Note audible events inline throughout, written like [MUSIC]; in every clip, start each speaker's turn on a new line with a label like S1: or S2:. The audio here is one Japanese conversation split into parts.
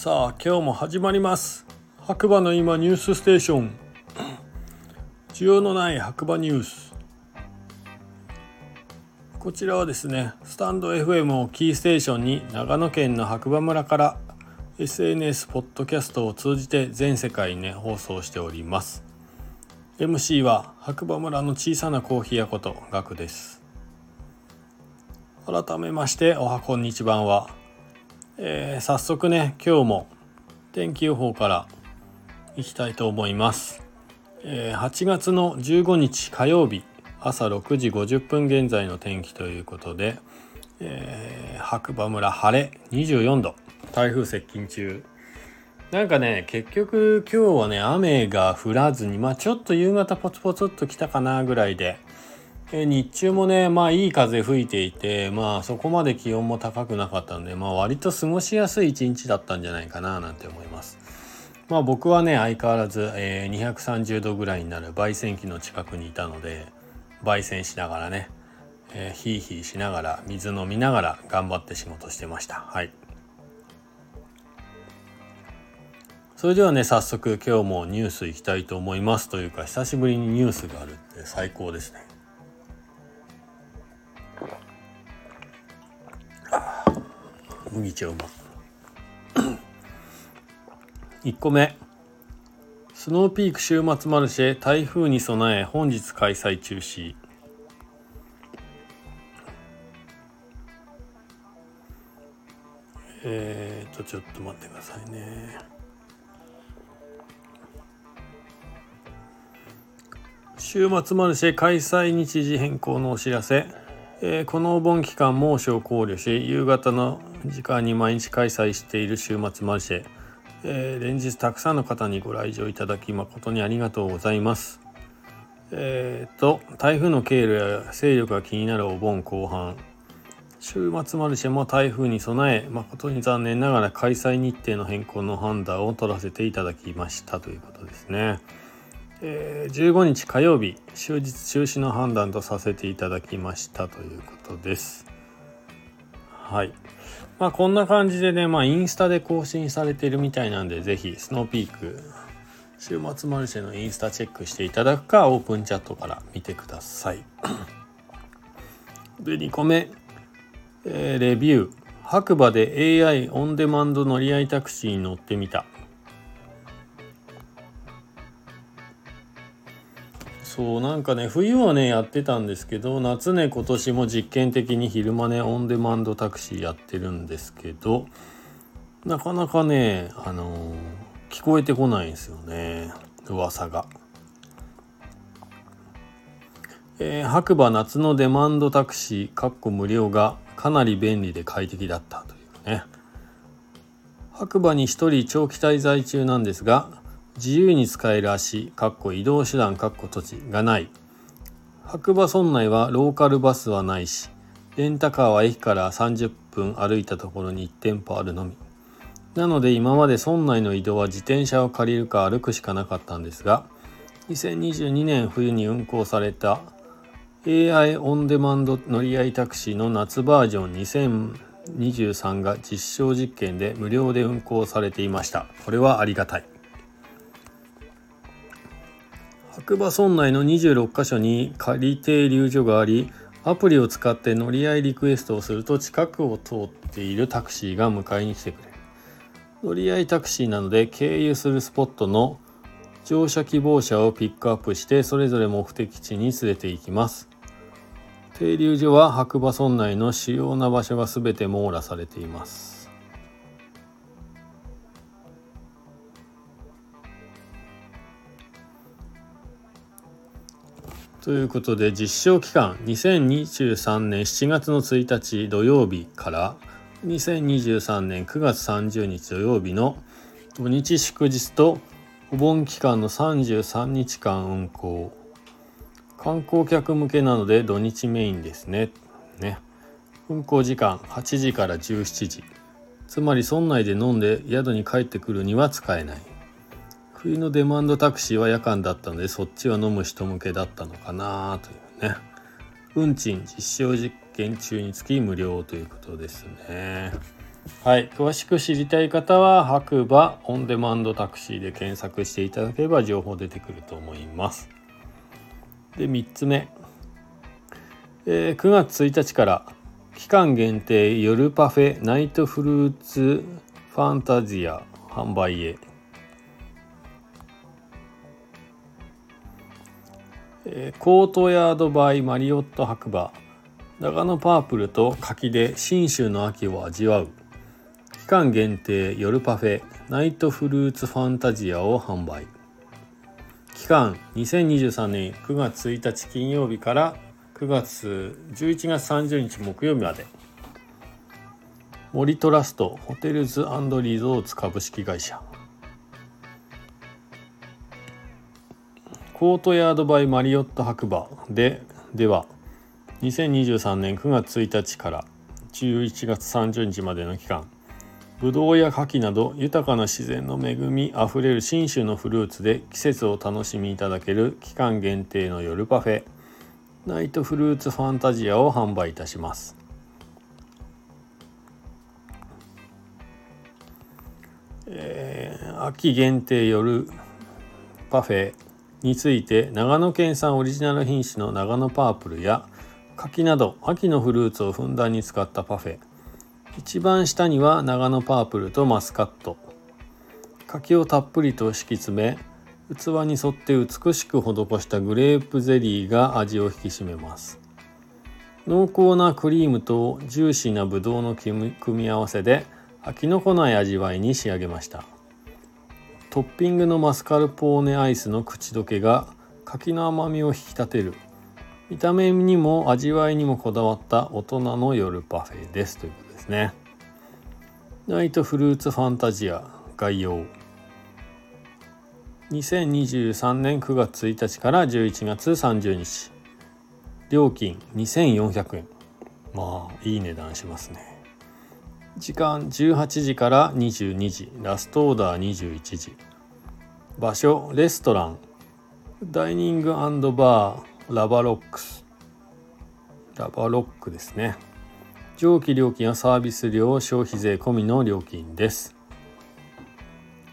S1: さあ今日も始まります。白馬の今ニュースステーション。需要のない白馬ニュース。こちらはですねスタンド FM をキーステーションに長野県の白馬村から SNS ポッドキャストを通じて全世界にね放送しております。MC は白馬村の小さなコーヒー屋ことガクです。改めましておはこんにちばんは、えー、早速ね今日も天気予報からいきたいと思います、えー、8月の15日火曜日朝6時50分現在の天気ということで、えー、白馬村晴れ24度台風接近中。なんかね結局今日はね雨が降らずにまあちょっと夕方ポツポツっと来たかなぐらいで、え日中もねまあいい風吹いていてまあそこまで気温も高くなかったんでまあ割と過ごしやすい一日だったんじゃないかななんて思います。まあ僕はね相変わらず、えー、230度ぐらいになる焙煎機の近くにいたので焙煎しながらね、えー、ヒーヒーしながら水飲みながら頑張って仕事してました。はい。それではね早速今日もニュースいきたいと思います。というか久しぶりにニュースがあるって最高ですね。麦茶うま1 [COUGHS] 個目。スノーピーク週末マルシェ台風に備え本日開催中止。えーとちょっと待ってくださいね。週末マルシェ開催日時変更のお知らせ、えー、このお盆期間猛暑を考慮し夕方の時間に毎日開催している週末マルシェ、えー、連日たくさんの方にご来場いただき誠にありがとうございますえーと、台風の経路や勢力が気になるお盆後半週末マルシェも台風に備え誠に残念ながら開催日程の変更の判断を取らせていただきましたということですね。えー、15日火曜日終日中止の判断とさせていただきましたということです。はい。まあこんな感じでね、まあインスタで更新されてるみたいなんで、ぜひスノーピーク週末マルシェのインスタチェックしていただくか、オープンチャットから見てください。で、2個目、えー、レビュー。白馬で AI オンデマンド乗り合いタクシーに乗ってみた。そうなんかね冬はねやってたんですけど夏ね今年も実験的に昼間ねオンデマンドタクシーやってるんですけどなかなかねあのー、聞こえてこないんですよね噂が。えー、白馬夏のデマンドタクシーかっこ無料がかなり便利で快適だったというね白馬に一人長期滞在中なんですが自由に使える足かっこ移動手段かっこ土地がない。白馬村内はローカルバスはないしレンタカーは駅から30分歩いたところに1店舗あるのみ。なので今まで村内の移動は自転車を借りるか歩くしかなかったんですが2022年冬に運行された AI オンデマンド乗り合いタクシーの夏バージョン2023が実証実験で無料で運行されていました。これはありがたい。白馬村内の26カ所に仮停留所がありアプリを使って乗り合いリクエストをすると近くを通っているタクシーが迎えに来てくれる。乗り合いタクシーなので経由するスポットの乗車希望者をピックアップしてそれぞれ目的地に連れて行きます。停留所は白馬村内の主要な場所が全て網羅されています。ということで実証期間2023年7月の1日土曜日から2023年9月30日土曜日の土日祝日とお盆期間の33日間運行。観光客向けなので土日メインですね。ね。運行時間8時から17時つまり村内で飲んで宿に帰ってくるには使えない。冬のデマンドタクシーは夜間だったのでそっちは飲む人向けだったのかなというね。運賃実証実験中につき無料ということですね。はい。詳しく知りたい方は白馬オンデマンドタクシーで検索していただければ情報出てくると思います。で3つ目、えー、9月1日から期間限定夜パフェナイトフルーツファンタジア販売へ。え、コートヤードバイマリオット白馬。長野パープルと柿で信州の秋を味わう。期間限定夜パフェナイトフルーツファンタジアを販売。期間2023年9月1日金曜日から9月11月30日木曜日まで。森トラストホテルズリゾーツ株式会社。コートヤードバイマリオット白馬ででは2023年9月1日から11月30日までの期間ぶどうや牡蠣など豊かな自然の恵みあふれる信州のフルーツで季節を楽しみいただける期間限定の夜パフェナイトフルーツファンタジアを販売いたします。えー、秋限定夜パフェについて長野県産オリジナル品種の長野パープルや柿など秋のフルーツをふんだんに使ったパフェ。一番下には長野パープルとマスカット。柿をたっぷりと敷き詰め器に沿って美しく施したグレープゼリーが味を引き締めます。濃厚なクリームとジューシーなブドウの組み合わせで飽きのこない味わいに仕上げました。トッピングのマスカルポーネアイスの口どけが柿の甘みを引き立てる。見た目にも味わいにもこだわった大人の夜パフェです。ということですね。ナイトフルーツファンタジア概要。2023年9月1日から11月30日料金2400円まあいい値段しますね。時間18時から22時ラストオーダー21時場所レストラン。ダイニングバーラバロックス。ラバロックですね。上記料金はサービス料消費税込みの料金です。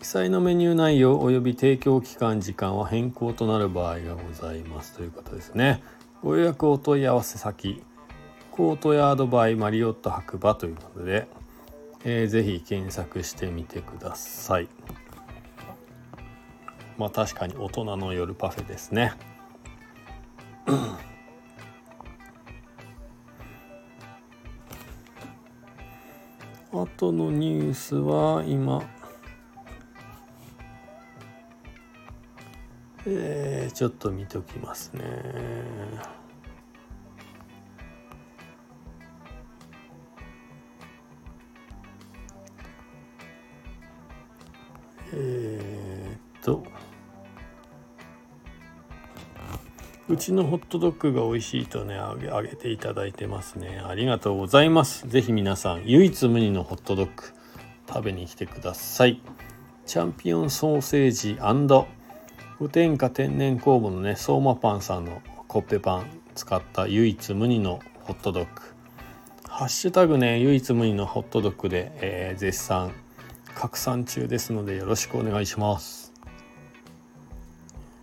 S1: 記載のメニュー内容及び提供期間時間は変更となる場合がございます。ということですね。ご予約お問い合わせ先コートヤードバイマリオット白馬ということでえー、ぜひ検索してみてくださいまあ確かに大人の夜パフェですね [COUGHS] あとのニュースは今えー、ちょっと見ときますね。うちのホットドッグが美味しいとねあげあげていただいてますね。ありがとうございます。是非皆さん唯一無二のホットドッグ食べに来てください。チャンピオンソーセージ無添加天然酵母のね相馬パンさんのコッペパン使った唯一無二のホットドッグ。ハッシュタグね唯一無二のホットドッグで、えー、絶賛拡散中ですのでよろしくお願いします。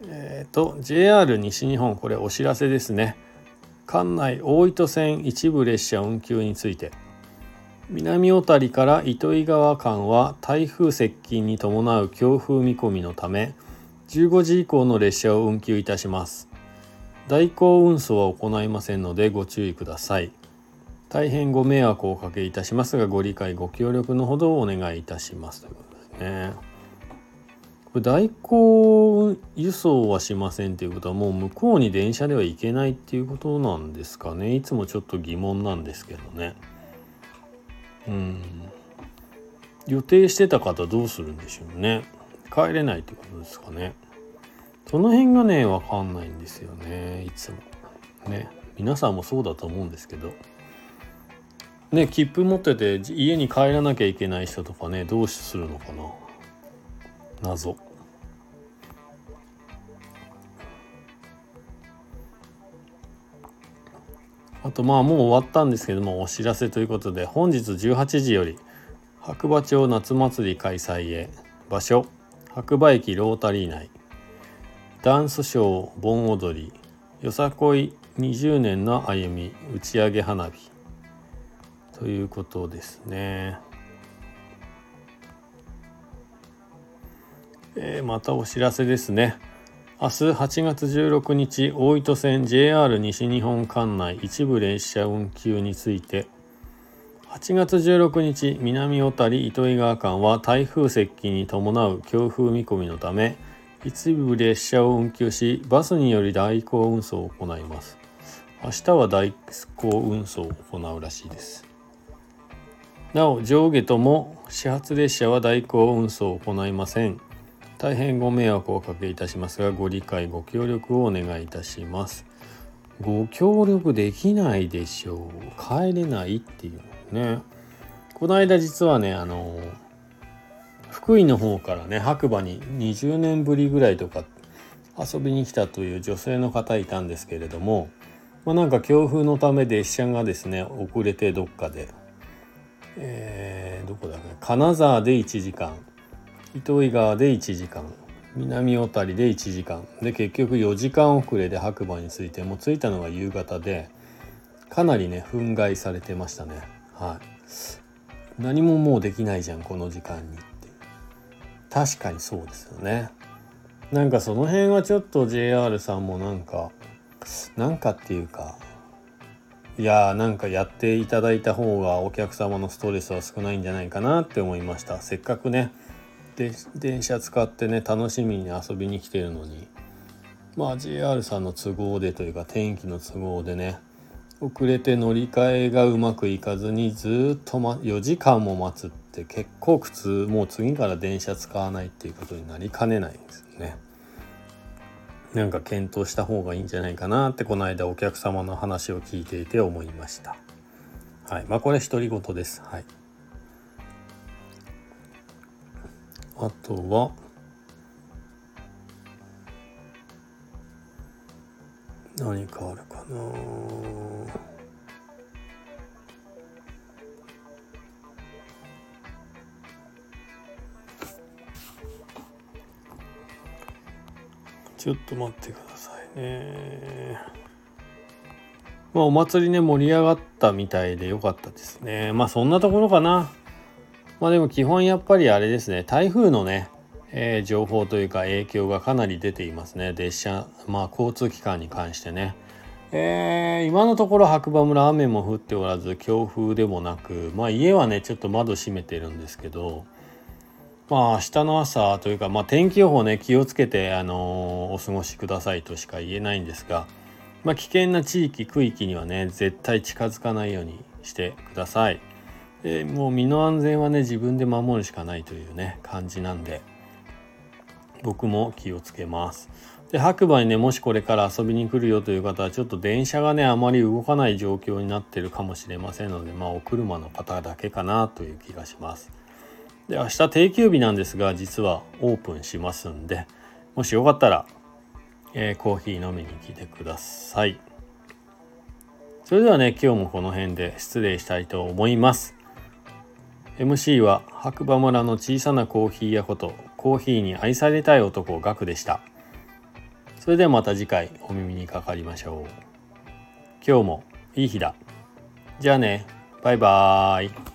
S1: えっ、ー、と JR 西日本これお知らせですね。管内大糸線一部列車運休について南小谷から糸魚川間は台風接近に伴う強風見込みのため15時以降の列車を運休いたします代行運送は行いませんのでご注意ください大変ご迷惑をおかけいたしますがご理解ご協力のほどお願いいたしますということですね。これ代行輸送はしませんということはもう向こうに電車では行けないっていうことなんですかね。いつもちょっと疑問なんですけどね。うん。予定してた方どうするんでしょうね。帰れないってことですかね。その辺がね分かんないんですよね。いつも。ね。皆さんもそうだと思うんですけど。ね切符持ってて家に帰らなきゃいけない人とかねどうするのかな。謎。とまあもう終わったんですけどもお知らせということで本日18時より白馬町夏祭り開催へ場所白馬駅ロータリー内ダンスショー盆踊りよさこい20年の歩み打ち上げ花火ということですね。えー、またお知らせですね。明日8月16日大糸線 JR 西日本管内一部列車運休について。8月16日南小谷糸魚川間は台風接近に伴う強風見込みのため一部列車を運休しバスにより代行運送を行います。明日は代行運送を行うらしいです。なお上下とも始発列車は代行運送を行いません。大変ご迷惑をおかけいたしますがご理解ご協力をお願いいたします。ご協力できないでしょう。帰れないっていうね。この間実はねあの福井の方からね白馬に20年ぶりぐらいとか遊びに来たという女性の方いたんですけれども、まあ、なんか強風のため列車がですね遅れてどっかで、えー、どこだっけ金沢で1時間。糸魚川で1時間。南小谷で1時間。で結局4時間遅れで白馬に着いてもう着いたのが夕方でかなりね憤慨されてましたね。はい。何ももうできないじゃんこの時間にって。確かにそうですよね。なんかその辺はちょっと JR さんもなんかなんかっていうかいやーなんかやっていただいた方がお客様のストレスは少ないんじゃないかなって思いました。せっかくね電車使ってね楽しみに遊びに来てるのにまあ JR さんの都合でというか天気の都合でね遅れて乗り換えがうまくいかずにずっと、ま、4時間も待つって結構苦痛もう次から電車使わないっていうことになりかねないんですよね。なんか検討した方がいいんじゃないかなってこの間お客様の話を聞いていて思いました。はいまあこれ独り言です。はいあとは何かあるかな。ちょっと待ってくださいね。まあお祭りね盛り上がったみたいでよかったですね。まあそんなところかな。まあでも基本やっぱりあれですね台風のね、えー、情報というか影響がかなり出ていますね列車まあ交通機関に関してね。えー、今のところ白馬村雨も降っておらず強風でもなくまあ家はねちょっと窓閉めてるんですけどまあ明日の朝というかまあ天気予報ね気をつけてあのー、お過ごしくださいとしか言えないんですがまあ危険な地域区域にはね絶対近づかないようにしてください。でもう身の安全はね自分で守るしかないというね感じなんで僕も気をつけます。で白馬にねもしこれから遊びに来るよという方はちょっと電車がねあまり動かない状況になってるかもしれませんのでまあお車の方だけかなという気がします。で明日定休日なんですが実はオープンしますんでもしよかったら、えー、コーヒー飲みに来てください。それではね今日もこの辺で失礼したいと思います。MC は白馬村の小さなコーヒー屋ことコーヒーに愛されたい男ガクでした。それではまた次回お耳にかかりましょう。今日もいい日だ。じゃあね。バイバーイ。